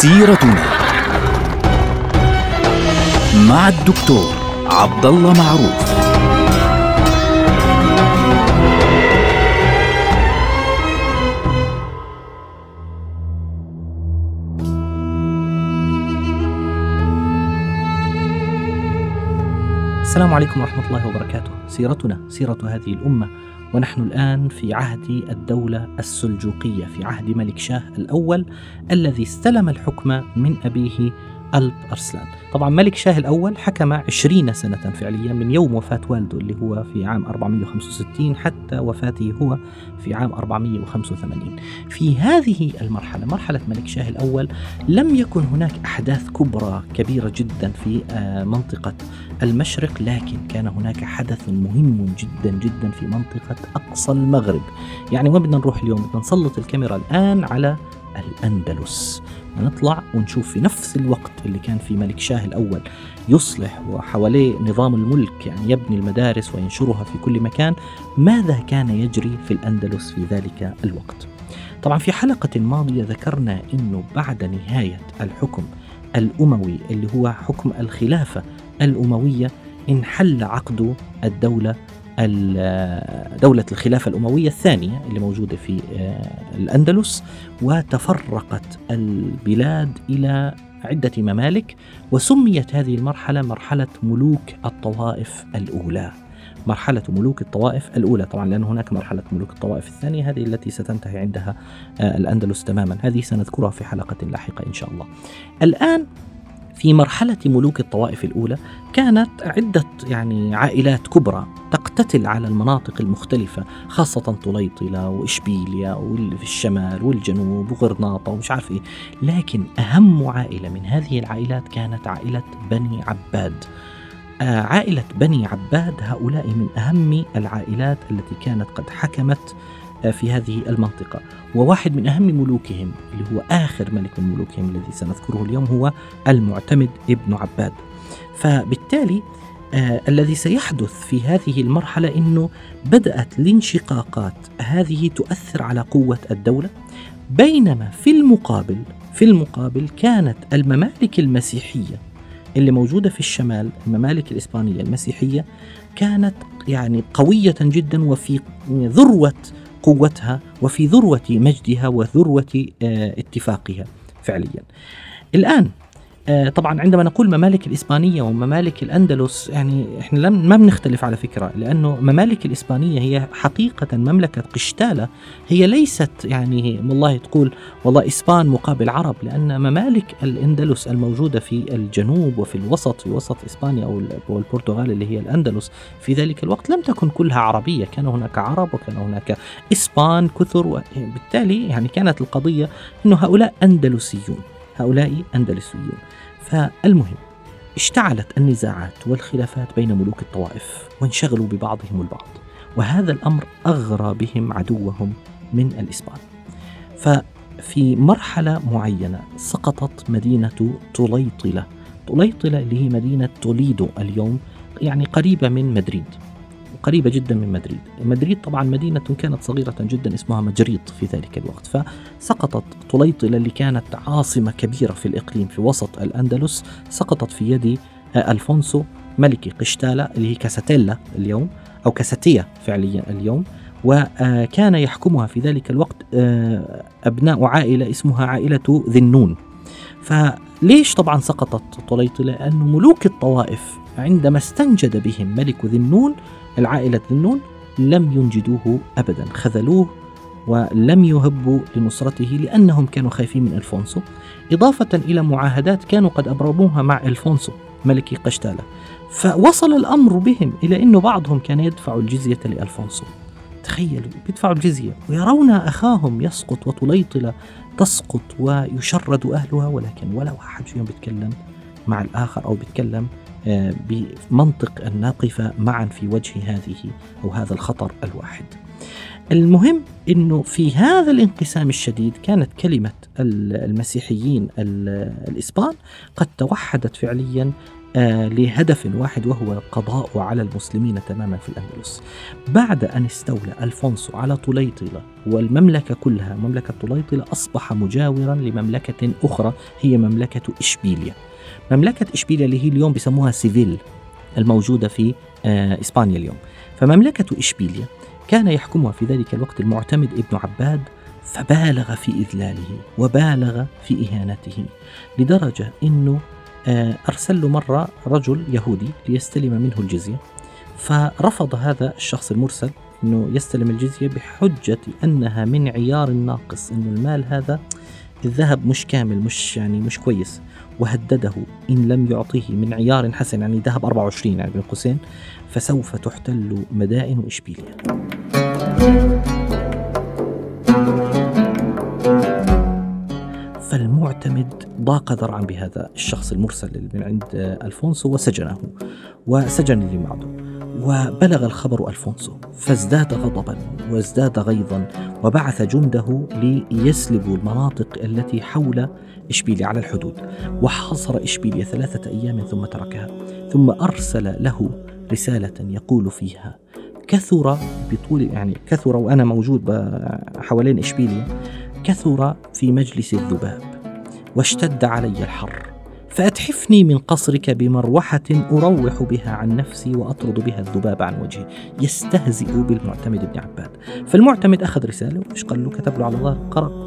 سيرتنا مع الدكتور عبد الله معروف. السلام عليكم ورحمة الله وبركاته. سيرتنا سيرة هذه الأمة ونحن الآن في عهد الدولة السلجوقية في عهد ملك شاه الأول الذي استلم الحكم من أبيه ألب أرسلان. طبعا ملك شاه الأول حكم عشرين سنة فعليا من يوم وفاة والده اللي هو في عام 465 حتى وفاته هو في عام 485 في هذه المرحلة مرحلة ملك شاه الأول لم يكن هناك أحداث كبرى كبيرة جدا في آه، منطقة المشرق لكن كان هناك حدث مهم جدا جدا في منطقة أقصى المغرب. يعني وين بدنا نروح اليوم؟ بدنا نسلط الكاميرا الآن على الأندلس. نطلع ونشوف في نفس الوقت اللي كان في ملك شاه الأول يصلح وحواليه نظام الملك يعني يبني المدارس وينشرها في كل مكان ماذا كان يجري في الأندلس في ذلك الوقت؟ طبعا في حلقة ماضية ذكرنا أنه بعد نهاية الحكم الأموي اللي هو حكم الخلافة الأموية انحل عقد الدولة دولة الخلافة الأموية الثانية اللي موجودة في آه، الأندلس وتفرقت البلاد إلى عدة ممالك وسميت هذه المرحلة مرحلة ملوك الطوائف الأولى. مرحلة ملوك الطوائف الأولى طبعا لأن هناك مرحلة ملوك الطوائف الثانية هذه التي ستنتهي عندها آه، الأندلس تماما. هذه سنذكرها في حلقة لاحقة إن شاء الله. الآن في مرحلة ملوك الطوائف الأولى كانت عدة يعني عائلات كبرى تقتتل على المناطق المختلفة خاصة طليطلة وإشبيليا وفي الشمال والجنوب وغرناطة ومش عارف إيه. لكن أهم عائلة من هذه العائلات كانت عائلة بني عباد. آه، عائلة بني عباد هؤلاء من أهم العائلات التي كانت قد حكمت في هذه المنطقة. وواحد من أهم ملوكهم اللي هو آخر ملك من ملوكهم الذي سنذكره اليوم هو المعتمد ابن عباد. فبالتالي آه الذي سيحدث في هذه المرحلة أنه بدأت الانشقاقات هذه تؤثر على قوة الدولة. بينما في المقابل في المقابل كانت الممالك المسيحية اللي موجودة في الشمال الممالك الإسبانية المسيحية كانت يعني قوية جدا وفي ذروة قوتها وفي ذروة مجدها وذروة آه، اتفاقها فعليا. الآن طبعا عندما نقول ممالك الإسبانية وممالك الأندلس يعني إحنا لم ما بنختلف على فكرة لأنه ممالك الإسبانية هي حقيقة مملكة قشتالة. هي ليست يعني والله تقول والله إسبان مقابل عرب لأن ممالك الأندلس الموجودة في الجنوب وفي الوسط في وسط إسبانيا أو البرتغال اللي هي الأندلس في ذلك الوقت لم تكن كلها عربية. كان هناك عرب وكان هناك إسبان كثر وبالتالي يعني كانت القضية أنه هؤلاء أندلسيون هؤلاء أندلسيون. فالمهم اشتعلت النزاعات والخلافات بين ملوك الطوائف وانشغلوا ببعضهم البعض وهذا الأمر أغرى بهم عدوهم من الإسبان. ففي مرحلة معينة سقطت مدينة طليطلة. طليطلة اللي هي مدينة توليدو اليوم يعني قريبة من مدريد. قريبة جدا من مدريد. مدريد طبعا مدينة كانت صغيرة جدا اسمها مجريط في ذلك الوقت. فسقطت طليطلة اللي كانت عاصمة كبيرة في الإقليم في وسط الأندلس سقطت في يد آه، ألفونسو ملك قشتالة اللي هي كاساتيلا اليوم أو كاساتيا فعليا اليوم. وكان يحكمها في ذلك الوقت آه، أبناء عائلة اسمها عائلة ذنون. فليش طبعا سقطت طليطلة؟ لأن ملوك الطوائف عندما استنجد بهم ملك ذنون العائلة ذنون لم ينجدوه أبدا خذلوه ولم يهبوا لنصرته لأنهم كانوا خايفين من ألفونسو. إضافة إلى معاهدات كانوا قد أبرموها مع ألفونسو ملك قشتالة. فوصل الأمر بهم إلى أن بعضهم كان يدفع الجزية لألفونسو. تخيلوا بيدفعوا الجزية ويرون أخاهم يسقط وتليطل تسقط ويشرد أهلها ولكن ولا واحد فيهم بيتكلم مع الآخر أو بيتكلم بمنطق أن نقف معا في وجه هذه أو هذا الخطر الواحد. المهم أنه في هذا الانقسام الشديد كانت كلمة المسيحيين الإسبان قد توحدت فعليا آه، لهدف واحد وهو القضاء على المسلمين تماما في الأندلس. بعد أن استولى ألفونسو على طليطلة والمملكة كلها مملكة طليطلة أصبح مجاورا لمملكة أخرى هي مملكة إشبيليا. مملكة إشبيليا اللي هي اليوم بيسموها سيفيل الموجودة في آه، إسبانيا اليوم. فمملكة إشبيليا كان يحكمها في ذلك الوقت المعتمد ابن عباد فبالغ في إذلاله وبالغ في إهانته لدرجة أنه آه، أرسل له مرة رجل يهودي ليستلم منه الجزية. فرفض هذا الشخص المرسل أنه يستلم الجزية بحجة أنها من عيار ناقص أنه المال هذا الذهب مش كامل مش يعني مش كويس. وهدده إن لم يعطيه من عيار حسن يعني ذهب 24 يعني بين قوسين فسوف تحتل مدائن إشبيلية. فالمعتمد ضاق ذرعا بهذا الشخص المرسل من عند ألفونسو وسجنه وسجن اللي معه وبلغ الخبر ألفونسو فازداد غضبا وازداد غيظا وبعث جنده ليسلبوا المناطق التي حول إشبيلية على الحدود. وحاصر إشبيلية ثلاثة أيام ثم تركها ثم أرسل له رسالة يقول فيها كثر بطول يعني كثر وأنا موجود حوالين إشبيلية كثر في مجلس الذباب واشتد علي الحر فأتحفني من قصرك بمروحة أروح بها عن نفسي وأطرد بها الذباب عن وجهي. يستهزئ بالمعتمد بن عباد. فالمعتمد أخذ رسالة وإيش قال له؟ كتب له على ظهر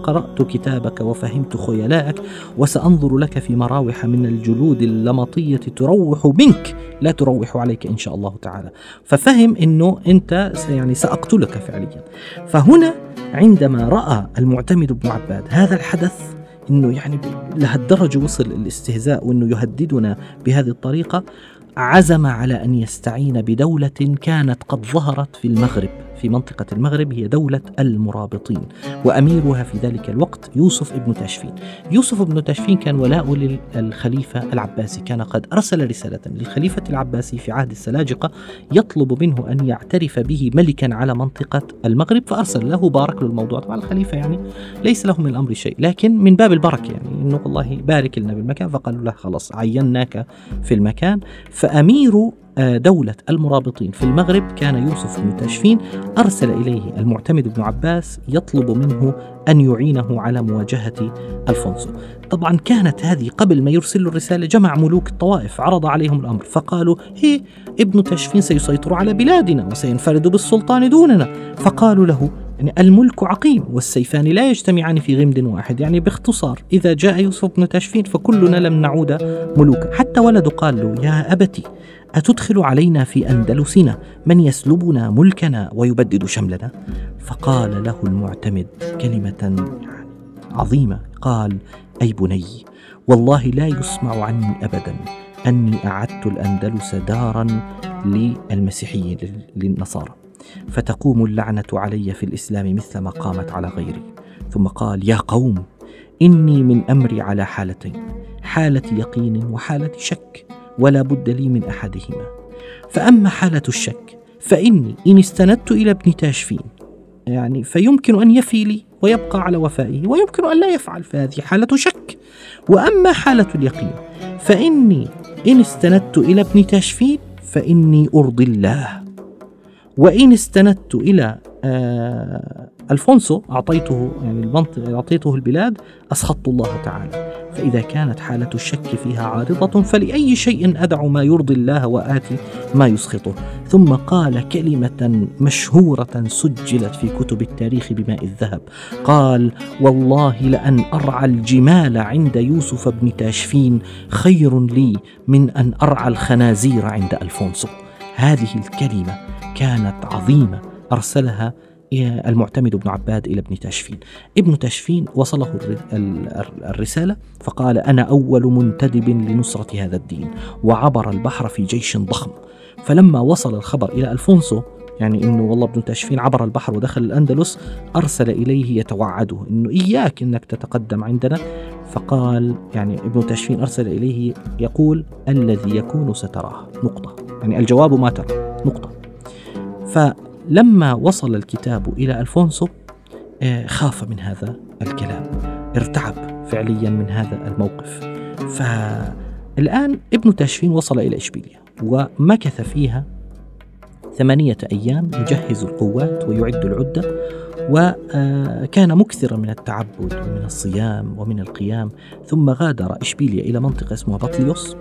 قرأت كتابك وفهمت خيلاءك. وسأنظر لك في مراوح من الجلود اللمطية تروح منك. لا تروح عليك إن شاء الله تعالى. ففهم أنه أنت يعني سأقتلك فعليا. فهنا عندما رأى المعتمد بن عباد هذا الحدث إنه يعني لهالدرجه وصل الاستهزاء وإنه يهددنا بهذه الطريقة. عزم على أن يستعين بدولة كانت قد ظهرت في المغرب. في منطقة المغرب هي دولة المرابطين وأميرها في ذلك الوقت يوسف ابن تاشفين يوسف ابن تاشفين كان ولاء للخليفة العباسي. كان قد أرسل رسالة للخليفة العباسي في عهد السلاجقة يطلب منه أن يعترف به ملكا على منطقة المغرب فأرسل له بارك له الموضوع. طبعا الخليفة يعني ليس له من الأمر شيء لكن من باب البركة يعني إنه والله بارك لنا بالمكان. فقالوا له خلاص عيناك في المكان. فأمير دولة المرابطين في المغرب كان يوسف بن تاشفين أرسل إليه المعتمد بن عباس يطلب منه أن يعينه على مواجهة ألفونسو. طبعا كانت هذه قبل ما يرسل له الرسالة جمع ملوك الطوائف عرض عليهم الأمر فقالوا هي ابن تاشفين سيسيطر على بلادنا وسينفرد بالسلطان دوننا. فقالوا له يعني الملك عقيم والسيفان لا يجتمعان في غمد واحد يعني باختصار إذا جاء يوسف بن تاشفين فكلنا لم نعود ملوكا. حتى ولده قال له يا أبتي أتدخل علينا في أندلسنا؟ من يسلبنا ملكنا ويبدد شملنا؟ فقال له المعتمد كلمة عظيمة قال أي بني والله لا يسمع عني أبدا أني أعدت الأندلس دارا للمسيحيين للنصارى. فتقوم اللعنة علي في الإسلام مثل ما قامت على غيري. ثم قال يا قوم إني من أمري على حالتين حالة يقين وحالة شك ولا بد لي من أحدهما. فأما حالة الشك فإني إن استندت إلى ابن تاشفين يعني فيمكن أن يفي لي ويبقى على وفائه ويمكن أن لا يفعل فهذه حالة شك. وأما حالة اليقين فإني إن استندت إلى ابن تاشفين فإني أرضي الله. وإن استندت إلى آه ألفونسو أعطيته يعني المنطقة أعطيته البلاد أسخطت الله تعالى. فإذا كانت حالة الشك فيها عارضة فلأي شيء أدع ما يرضي الله وآتي ما يسخطه. ثم قال كلمة مشهورة سجلت في كتب التاريخ بماء الذهب. قال والله لأن أرعى الجمال عند يوسف بن تاشفين خير لي من أن أرعى الخنازير عند ألفونسو. هذه الكلمة كانت عظيمة أرسلها المعتمد بن عباد إلى ابن تاشفين ابن تاشفين وصله الرسالة فقال أنا أول منتدب لنصرة هذا الدين وعبر البحر في جيش ضخم. فلما وصل الخبر إلى ألفونسو يعني إنه والله ابن تاشفين عبر البحر ودخل الأندلس أرسل إليه يتوعده إنه إياك إنك تتقدم عندنا. فقال يعني ابن تاشفين أرسل إليه يقول الذي يكون ستراه. نقطة. يعني الجواب ما ترى. نقطة. ف لما وصل الكتاب إلى ألفونسو آه، خاف من هذا الكلام ارتعب فعليا من هذا الموقف. ف الآن ابن تاشفين وصل إلى إشبيلية ومكث فيها ثمانية أيام يجهز القوات ويعد العدة. وكان مكثرا من التعبد ومن الصيام ومن القيام ثم غادر إشبيلية إلى منطقة اسمها بطليوس.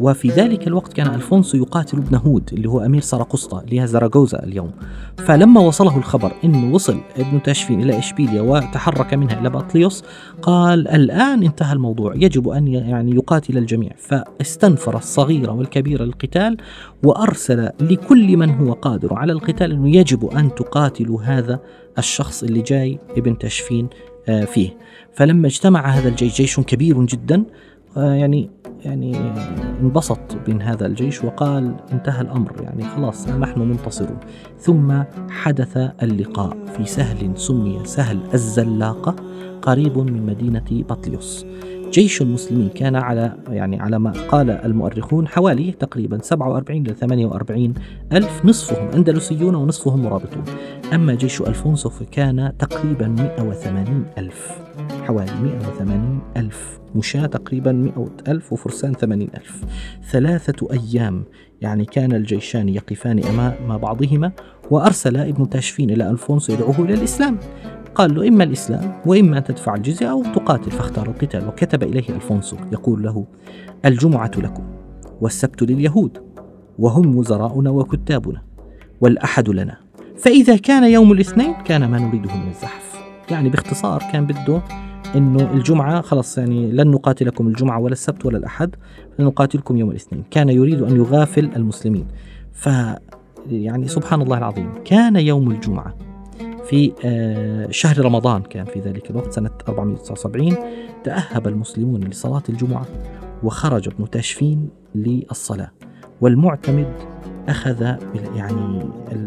وفي ذلك الوقت كان ألفونسو يقاتل ابن هود اللي هو أمير سراقسطة اللي هي زراغوزا اليوم. فلما وصله الخبر أنه وصل ابن تاشفين إلى إشبيلية وتحرك منها إلى بطليوس قال الآن انتهى الموضوع يجب أن يعني يقاتل الجميع. فاستنفر الصغير والكبير للقتال وأرسل لكل من هو قادر على القتال أنه يجب أن تقاتلوا هذا الشخص اللي جاي ابن تشفين آه، فيه. فلما اجتمع هذا الجيش جيش كبير جدا آه، يعني يعني انبسط من هذا الجيش وقال انتهى الأمر يعني خلاص نحن منتصرون. ثم حدث اللقاء في سهل سمي سهل الزلاقة قريب من مدينة بطليوس. جيش المسلمين كان على يعني على ما قال المؤرخون حوالي تقريبا 47 إلى 48 ألف نصفهم أندلسيون ونصفهم مرابطون. أما جيش ألفونسو فكان تقريبا 180 ألف. حوالي 180 ألف. مشاة تقريبا 100 ألف وفرسان 80 ألف. ثلاثة أيام يعني كان الجيشان يقفان أمام بعضهما وأرسل ابن تاشفين إلى ألفونسو يدعوه إلى الإسلام. قال له إما الإسلام وإما أن تدفع الجزية أو تقاتل. فاختار القتال وكتب إليه ألفونسو. يقول له الجمعة لكم والسبت لليهود وهم وزراؤنا وكتابنا والأحد لنا. فإذا كان يوم الاثنين كان ما نريده من الزحف. يعني باختصار كان بده إنه الجمعة خلاص يعني لن نقاتلكم الجمعة ولا السبت ولا الأحد نقاتلكم يوم الاثنين. كان يريد أن يغافل المسلمين. ف يعني سبحان الله العظيم كان يوم الجمعة. في آه، شهر رمضان كان في ذلك الوقت سنة 479 تأهب المسلمون لصلاة الجمعة وخرج ابن تاشفين للصلاة والمعتمد أخذ يعني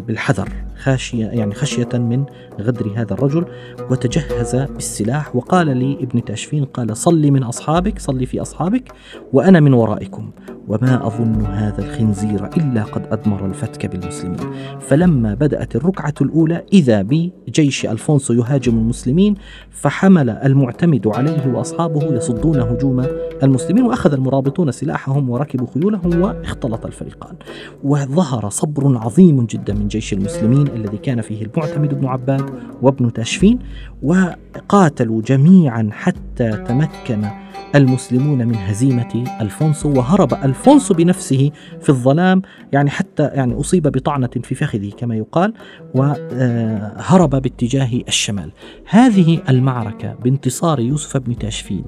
بالحذر خاشية يعني خشية من غدر هذا الرجل وتجهز بالسلاح وقال لي ابن تاشفين قال صلي من أصحابك صلي في أصحابك وأنا من ورائكم. وما أظن هذا الخنزير إلا قد أدمر الفتك بالمسلمين. فلما بدأت الركعة الأولى إذا بجيش ألفونسو يهاجم المسلمين فحمل المعتمد عليه وأصحابه يصدون هجوم المسلمين وأخذ المرابطون سلاحهم وركبوا خيولهم واختلط الفريقان. وظهر صبر عظيم جدا من جيش المسلمين الذي كان فيه المعتمد بن عباد وابن تاشفين وقاتلوا جميعا حتى تمكن المسلمون من هزيمة ألفونسو وهرب ألفونسو بنفسه في الظلام يعني حتى يعني أصيب بطعنة في فخذه كما يقال وهرب باتجاه الشمال. هذه المعركة بانتصار يوسف بن تاشفين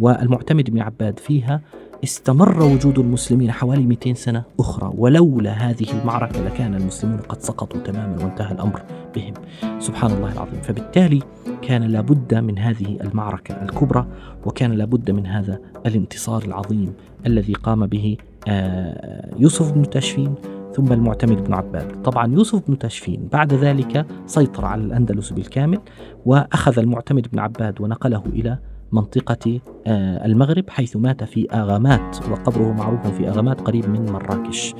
والمعتمد بن عباد فيها استمر وجود المسلمين حوالي 200 سنة أخرى ولولا هذه المعركة لكان المسلمون قد سقطوا تماما وانتهى الأمر بهم. سبحان الله العظيم. فبالتالي كان لابد من هذه المعركة الكبرى وكان لابد من هذا الانتصار العظيم الذي قام به آه، يوسف بن تاشفين ثم المعتمد بن عباد. طبعا يوسف بن تاشفين بعد ذلك سيطر على الأندلس بالكامل وأخذ المعتمد بن عباد ونقله إلى منطقة آه، المغرب حيث مات في آغامات وقبره معروف في آغامات قريب من مراكش.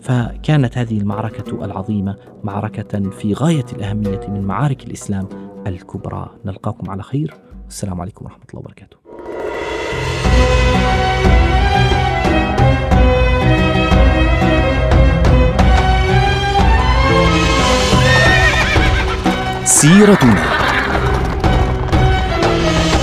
فكانت هذه المعركة العظيمة معركة في غاية الأهمية من معارك الإسلام الكبرى. نلقاكم على خير. والسلام عليكم ورحمة الله وبركاته. سيرتنا.